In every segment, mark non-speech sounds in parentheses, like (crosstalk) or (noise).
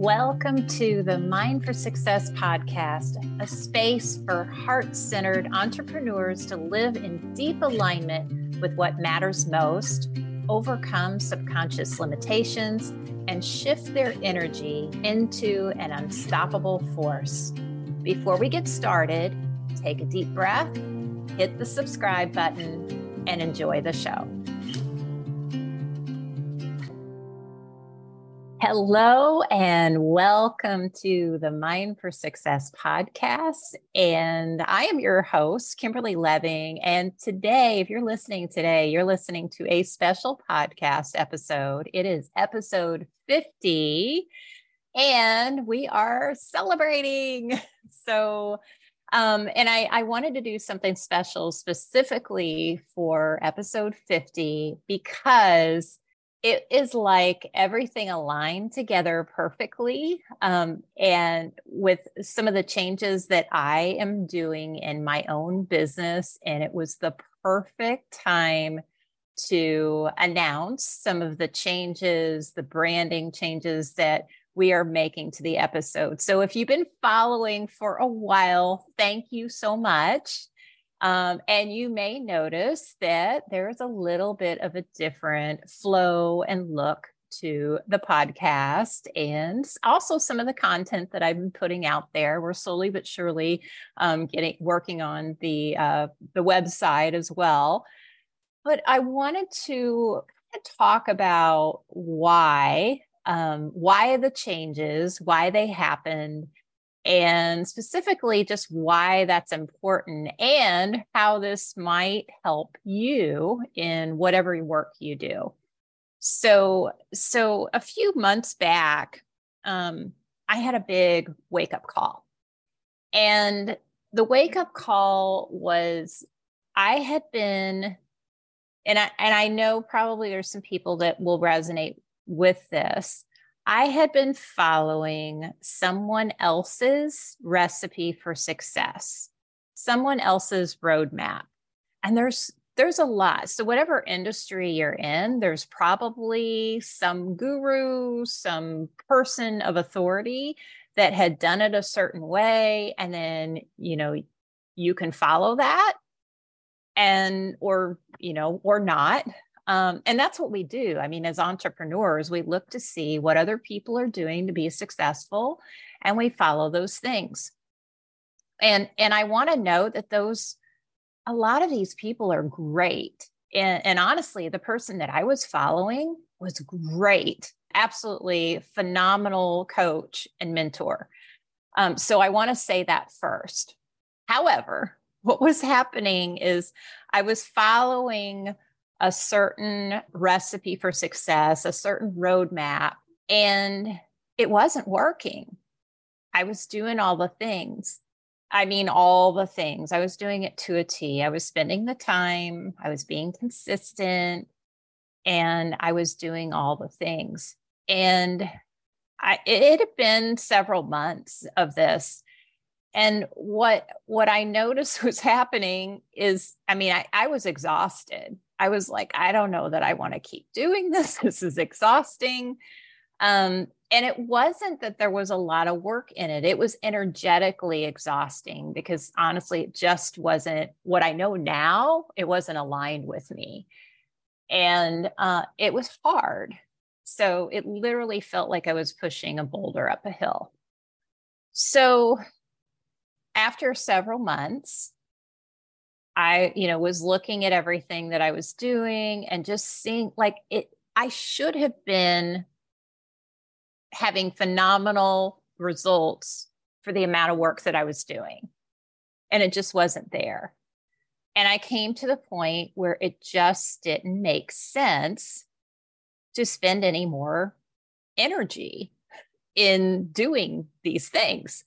Welcome to the Mind for Success podcast, a space for heart centered entrepreneurs to live in deep alignment with what matters most, overcome subconscious limitations, and shift their energy into an unstoppable force. Before we get started, take a deep breath, hit the subscribe button, and enjoy the show. Hello and welcome to the Mind for Success podcast. And I am your host, Kimberly Lebbing. And today, if you're listening today, you're listening to a special podcast episode. It is episode 50, and we are celebrating. (laughs) So, um, and I, I wanted to do something special specifically for episode 50 because it is like everything aligned together perfectly. Um, and with some of the changes that I am doing in my own business, and it was the perfect time to announce some of the changes, the branding changes that we are making to the episode. So if you've been following for a while, thank you so much. Um, and you may notice that there's a little bit of a different flow and look to the podcast and also some of the content that I've been putting out there. We're slowly but surely um, getting working on the uh, the website as well. But I wanted to talk about why um, why the changes, why they happened, and specifically just why that's important and how this might help you in whatever work you do. So, so a few months back, um, I had a big wake up call, and the wake up call was I had been, and I and I know probably there's some people that will resonate with this. I had been following someone else's recipe for success, someone else's roadmap. And there's there's a lot. So whatever industry you're in, there's probably some guru, some person of authority that had done it a certain way and then, you know, you can follow that and or, you know, or not. Um, and that's what we do. I mean, as entrepreneurs, we look to see what other people are doing to be successful and we follow those things. And and I want to know that those a lot of these people are great. And, and honestly, the person that I was following was great, absolutely phenomenal coach and mentor. Um, so I want to say that first. However, (laughs) what was happening is I was following a certain recipe for success, a certain roadmap, and it wasn't working. I was doing all the things. I mean, all the things. I was doing it to a T. I was spending the time, I was being consistent, and I was doing all the things. And I, it had been several months of this. And what what I noticed (laughs) was happening is, I mean, I, I was exhausted. I was like, I don't know that I want to keep doing (laughs) this. This is exhausting. Um, and it wasn't that there was a lot of work in it. It was energetically exhausting because honestly, it just wasn't what I know now. It wasn't aligned with me. And uh, it was hard. So it literally felt like I was pushing a boulder up a hill. So after several months, I, you know, was looking at everything that I was doing and just seeing like it, I should have been having phenomenal results for the amount of work that I was doing. And it just wasn't there. And I came to the point where it just didn't make sense to spend any more energy in doing these things.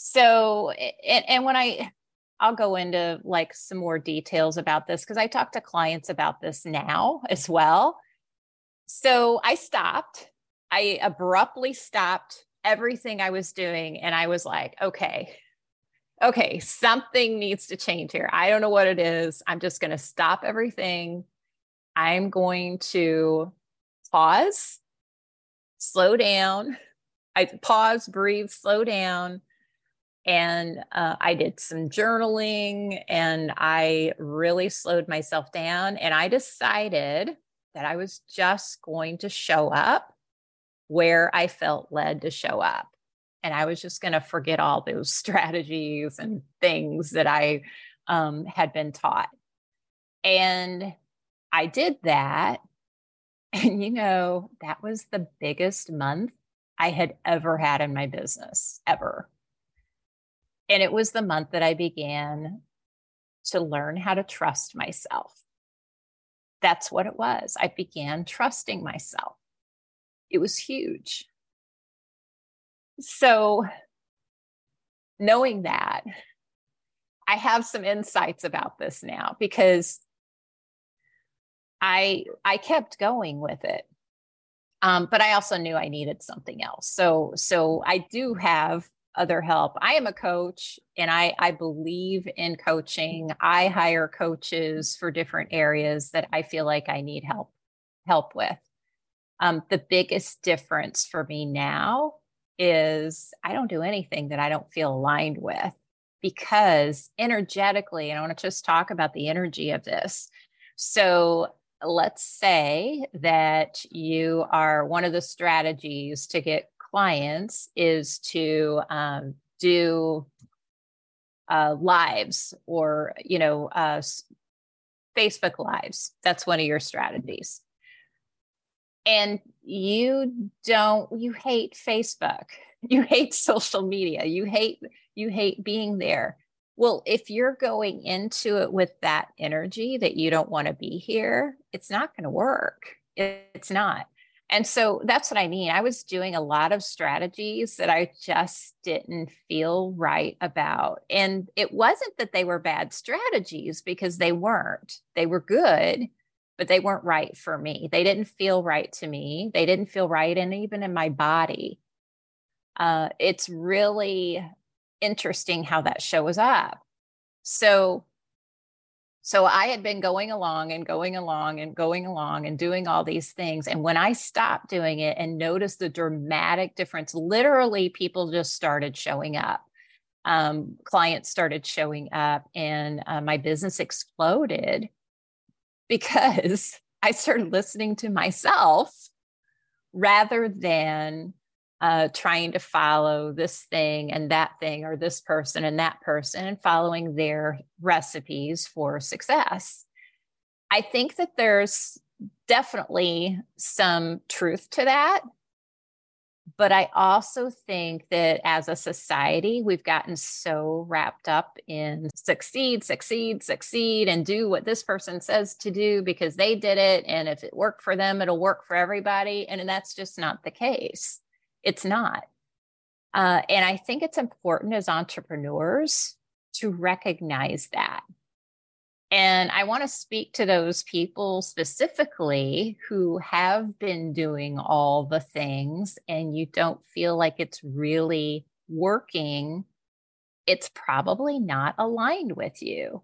So, and, and when I I'll go into like some more details about this because I talk to clients about this now as well. So I stopped. I abruptly stopped everything I was doing and I was like, okay, okay, something needs to change here. I don't know what it is. I'm just going to stop everything. I'm going to pause, slow down. I pause, breathe, slow down. And uh, I did some journaling and I really slowed myself down. And I decided that I was just going to show up where I felt led to show up. And I was just going to forget all those (laughs) strategies and things that I um, had been taught. And I did that. (laughs) And, you know, that was the biggest month I had ever had in my business, ever. And it was the month that I began to learn how to trust myself. That's what it was. I began trusting myself. It was huge. So, knowing that, I have some insights about this now because I I kept going with it. Um, but I also knew I needed something else. So so I do have other help. I am a coach and I I believe in coaching. I hire coaches for different areas that I feel like I need help help with. Um, the biggest difference for me now is I don't do anything that I don't feel aligned with because energetically, and I want to just talk about the energy of this. So let's say that you are one of the strategies to get clients is to um, do uh, lives or you know uh, facebook lives. That's one of your strategies. And you don't you hate facebook. (laughs) You hate social media. You hate you hate being there. Well, if you're going into it with that energy that you don't want to be here, it's not going to work. It's not. And so that's what I mean. I was doing a lot of strategies that I just didn't feel right about. And it wasn't that they were bad strategies because they weren't. They were good, but they weren't right for me. They didn't feel right to me. They didn't feel right. And even in my body, uh, it's really interesting how that shows up. So so I had been going along and going along and going along and doing all these things. And when I stopped doing it and noticed the dramatic difference, literally people just started showing up. Um, clients started showing up, and uh, my business exploded because (laughs) I started listening to myself rather than uh, trying to follow this thing and that thing or this person and that person and following their recipes for success. I think that there's definitely some truth to that. But I also think that as a society, we've gotten so wrapped up in succeed, succeed, succeed, and do what this person says to do because they did it. And if it worked for them, it'll work for everybody. And that's just not the case. It's not. Uh, and I think it's important as entrepreneurs to recognize that. And I want to speak to those people specifically who have been doing all the things and you don't feel like it's really working. It's probably not aligned with you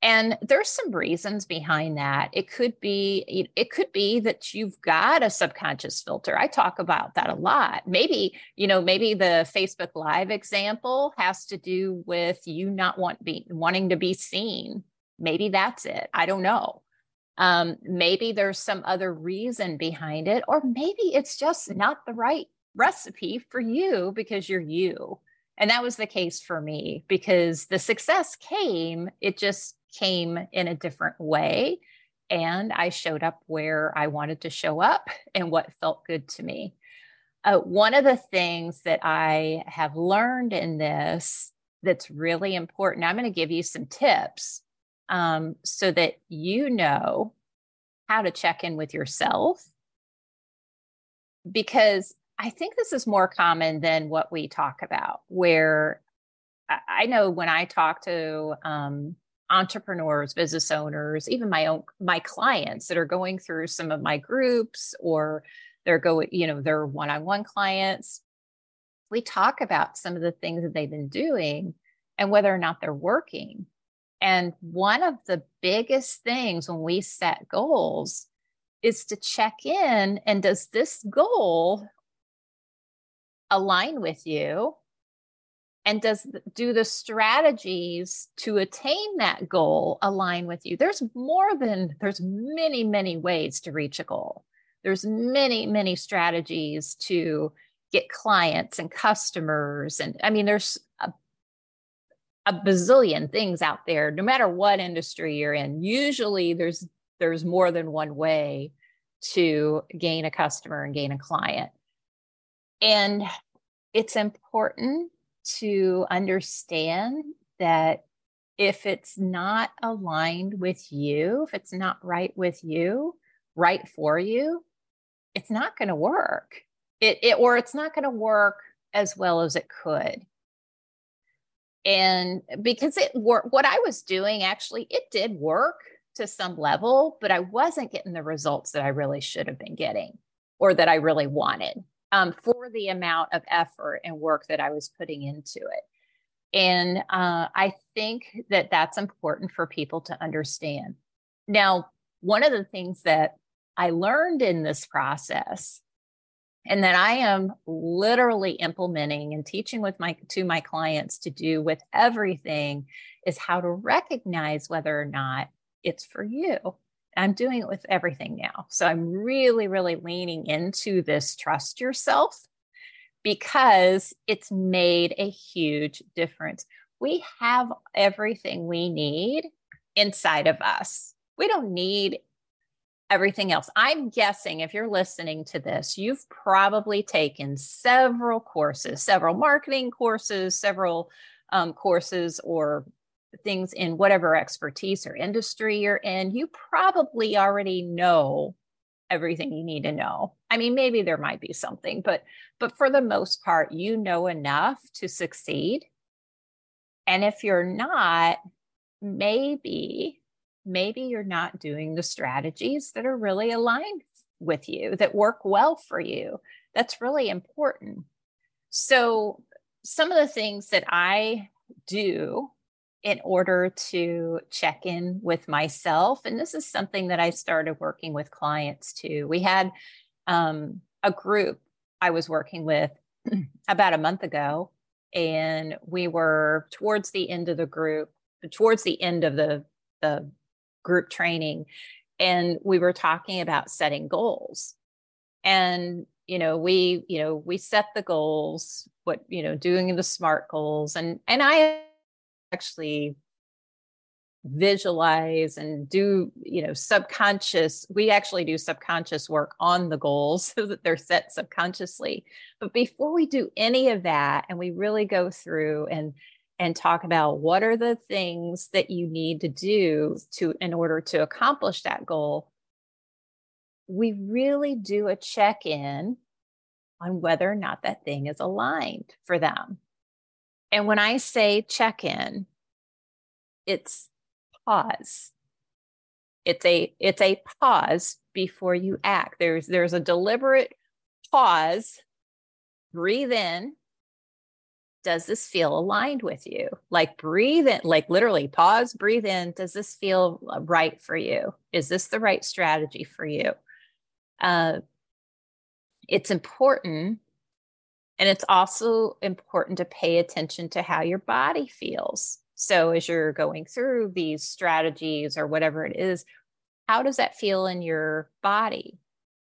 and there's some reasons behind that. It could be it could be that you've got a subconscious filter. I talk about that a lot. Maybe you know maybe the facebook live example has to do with you not want be wanting to be seen. Maybe that's it. I don't know. Um, maybe there's some other reason behind it or maybe it's just not the right recipe for you because you're you. And that was the case for me because the success came it just came in a different way. And I showed up where I wanted to show up and what felt good to me. Uh, one of the things that I have learned in this that's really important, I'm going to give you some tips um, so that you know how to check in with yourself. Because I think this is more common than what we talk about, where I know when I talk to um, entrepreneurs, business owners, even my own my clients that are going through some of my groups or they're going, you know, they're one-on-one clients. We talk about some of the things that they've been doing and whether or not they're working. And one of the biggest things when we set goals is to check in and does this goal align with you and does do the strategies to attain that goal align with you? There's more than there's many many ways to reach a goal. There's many many strategies to get clients and customers and i mean there's a, a bazillion things out there. No matter what industry you're in usually there's there's more than one way to gain a customer and gain a client. And it's important to understand that if it's not aligned with you, if it's not right with you, right for you, it's not going to work. It, it or it's not going to work as well as it could. And because it worked, what I was doing actually, it did work to some level, but I wasn't getting the results that I really should have been getting or that I really wanted um, for the amount of effort and work that I was putting into it. And uh, I think that that's important for people to understand. Now, one of the things that I learned in this process and that I am literally implementing and teaching with my to my clients to do with everything is how to recognize whether or not it's for you. I'm doing it with everything now. So I'm really, really leaning into this trust yourself because it's made a huge difference. We have everything we need inside of us. We don't need everything else. I'm guessing if you're listening to this, you've probably taken several courses, several marketing courses, several um, courses or things in whatever expertise or industry you're in, you probably already know everything you need to know. I mean, maybe there might be something, but but for the most part, you know enough to succeed. And if you're not, maybe maybe you're not doing the strategies that are really aligned with you that work well for you. That's really important. So, some of the things that I do in order to check in with myself. And this is something that I started working with clients too. We had um, a group I was working with (clears throat) about a month ago, and we were towards the end of the group, towards the end of the, the group training, and we were talking about setting goals. And you know we you know we set the goals what you know doing the smart goals and and i actually visualize and do you know subconscious we actually do subconscious work on the goals (laughs) so that they're set subconsciously. But before we do any of that and we really go through and and talk about what are the things that you need to do to in order to accomplish that goal we really do a check in on whether or not that thing is aligned for them and when I say check in, it's pause. It's a it's a pause before you act. There's there's a deliberate pause. Breathe in. Does this feel aligned with you? Like breathe in, like literally pause, breathe in. Does this feel right for you? Is this the right strategy for you? Uh, it's important and it's also important to pay attention to how your body feels. So, as you're going through these strategies or whatever it is, how does that feel in your body?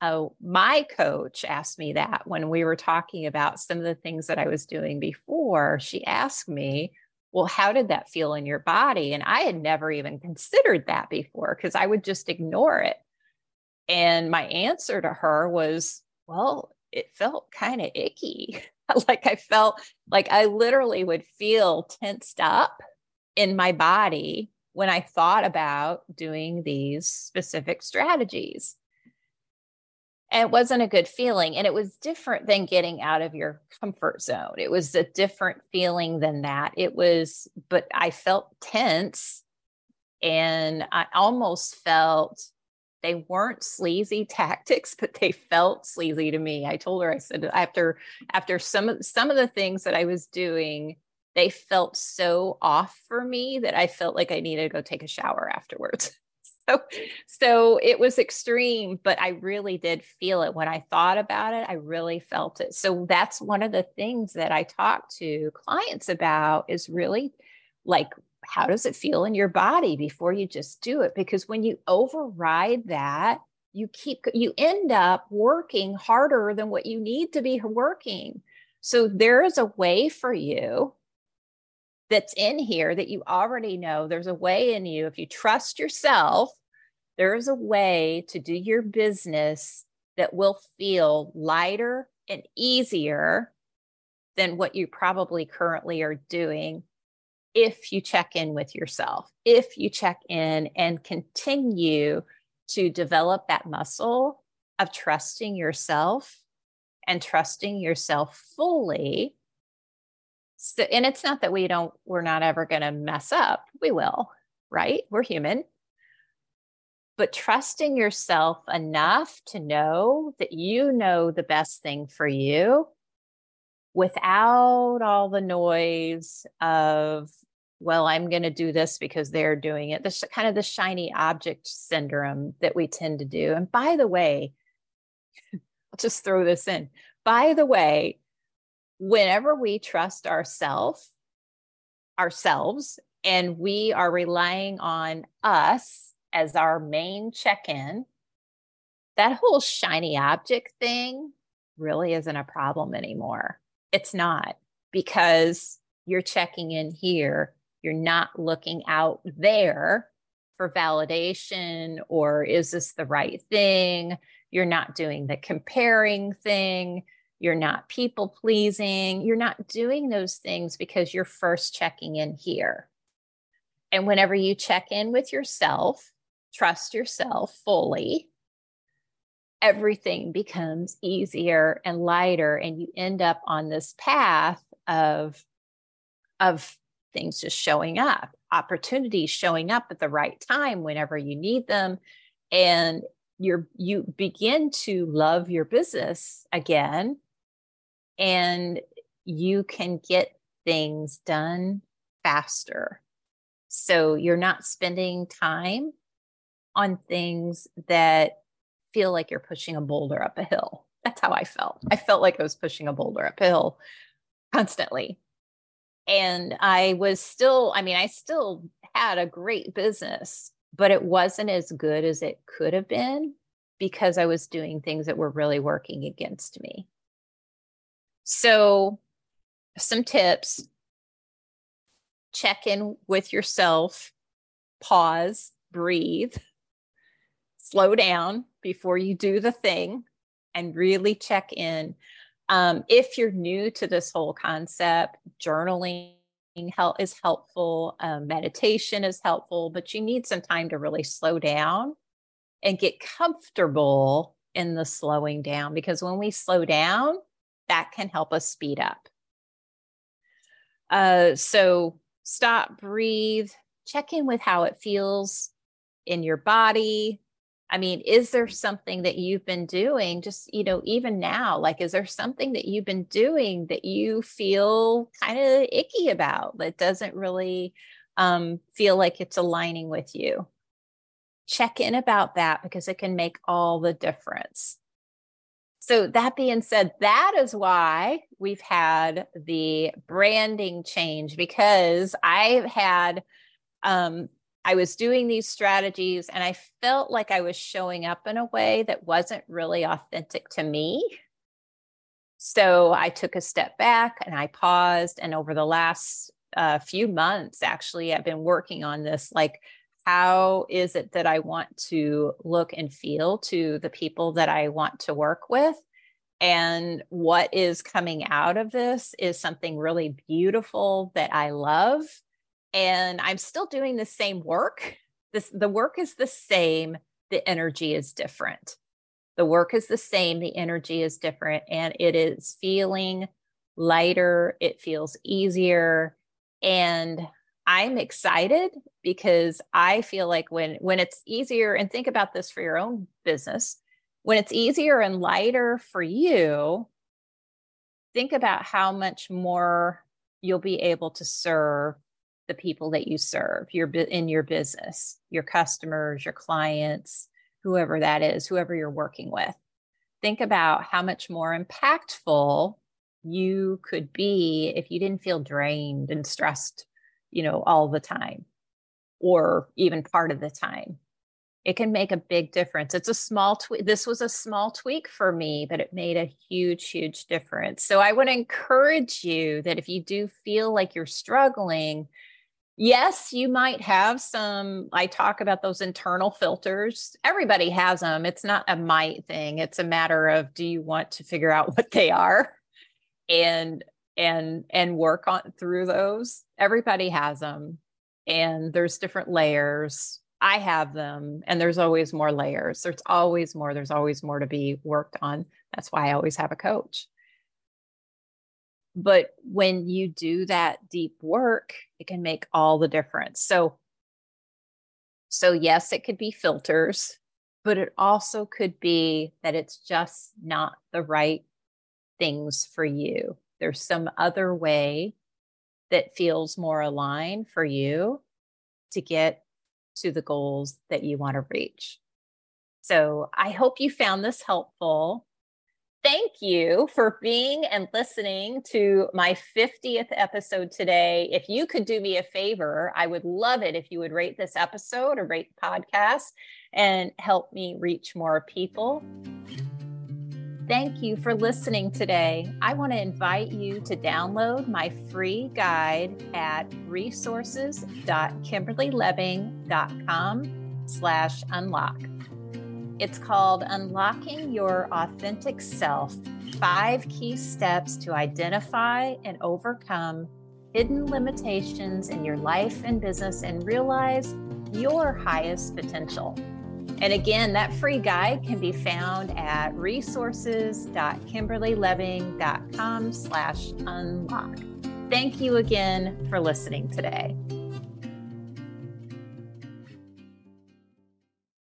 Oh, my coach asked me that when we were talking about some of the things that I was doing before. She asked me, Well, how did that feel in your body? And I had never even considered that before because I would just ignore it. And my answer to her was, Well, it felt kind of icky. (laughs) like I felt like I literally would feel tensed up in my body when I thought about doing these specific strategies. And it wasn't a good feeling. And it was different than getting out of your comfort zone. It was a different feeling than that. It was, but I felt tense and I almost felt they weren't sleazy (laughs) tactics but they felt sleazy to me. I told her i said after after some of some of the things that i was doing they felt so off for me that i felt like i needed to go take a shower afterwards. (laughs) So so it was extreme but i really did feel it. When i thought about it i really felt it. So that's one of the things that i talk to clients about is really like how does it feel in your body before you just do it? Because when you override that you keep you end up working harder than what you need to be working. So there is a way for you that's in here that you already know. There's a way in you. If you trust yourself there's a way to do your business that will feel lighter and easier than what you probably currently are doing if you check in with yourself if you check in and continue to develop that muscle of trusting yourself and trusting yourself fully so, and it's not that we don't, we're not ever going to mess up. We will, right? We're human. But trusting yourself enough to know that you know the best thing for you without all the noise of, well, I'm going to do this because they're doing it. This kind of the shiny object syndrome that we tend to do. And by the way, (laughs) I'll just throw this in. By the way, whenever we trust ourselves, ourselves, and we are relying on us as our main check in, that whole shiny object thing really isn't a problem anymore. It's not because you're checking in here. You're not looking out there for validation or is this the right thing? You're not doing the comparing thing. You're not people pleasing. You're not doing those things because you're first checking in here. And whenever you check in with yourself, trust yourself fully, everything becomes easier and lighter. And you end up on this path of, of things just showing up, opportunities showing up at the right time whenever you need them. And you're you begin to love your business again and you can get things done faster. So you're not spending time on things that feel like you're pushing a boulder up a hill. That's how I felt. I mm. felt like I was pushing a boulder uphill constantly. And I was still, I mean, I still had a great business, but it wasn't as good as it could have been because I was doing things that were really working against me. So, some tips check in with yourself, pause, breathe, slow down before you do the thing, and really check in. Um, if you're new to this whole concept, journaling help is helpful, um, meditation is helpful, but you need some time to really slow down and get comfortable in the slowing down because when we slow down, that can help us speed up. Uh, so stop, breathe, check in with how it feels in your body. I mean, is there something that you've been doing just, you know, even now? Like, is there something that you've been doing that you feel kind of icky about that doesn't really um, feel like it's aligning with you? Check in about that because it can make all the difference. So, that being said, that is why we've had the branding change because I've had, um, I was doing these strategies and I felt like I was showing up in a way that wasn't really authentic to me. So, I took a step back and I paused. And over the last uh, few months, actually, I've been working on this like, how is it that I want to look and feel to the people that I want to work with? And what is coming out of this is something really beautiful that I love. And I'm still doing the same work. This, the work is the same, the energy is different. The work is the same, the energy is different, and it is feeling lighter, it feels easier. And I'm excited because I feel like when when it's easier and think about this for your own business, when it's easier and lighter for you, think about how much more you'll be able to serve the people that you serve your in your business, your customers, your clients, whoever that is, whoever you're working with. Think about how much more impactful you could be if you didn't feel drained and stressed, you know, all the time or even part of the time. It can make a big difference. It's a small tweak. This was a small tweak for me, but it made a huge, huge difference. So I would encourage you that if you do feel like you're struggling, yes, you might have some. I talk about those internal filters. Everybody has them. It's not a might thing. It's a matter of do you want to figure out (laughs) what they are and and and work on through those. Everybody has them and there's different layers. I have them, and there's always more layers. There's always more. There's always more to be worked on. That's why I always have a coach. But when you do that deep work, it can make all the difference. So, so yes, it could be filters, but it also could be that it's just not the right things for you. There's some other way that feels more aligned for you to get to the goals that you want to reach. So I hope you found this helpful. Thank you for being and listening to my 50th episode today. If you could do me a favor, I would love it if you would rate this episode or rate the podcast and help me reach more people. Thank you for listening today. I want to invite you to download my free guide at resources.kimberlylebbing.com slash unlock. It's called Unlocking Your Authentic Self, five key steps to identify and overcome hidden limitations in your life and business and realize your highest potential. And again, that free guide can be found at resources.kimberlylebbing.com slash unlock. Thank you again for listening today.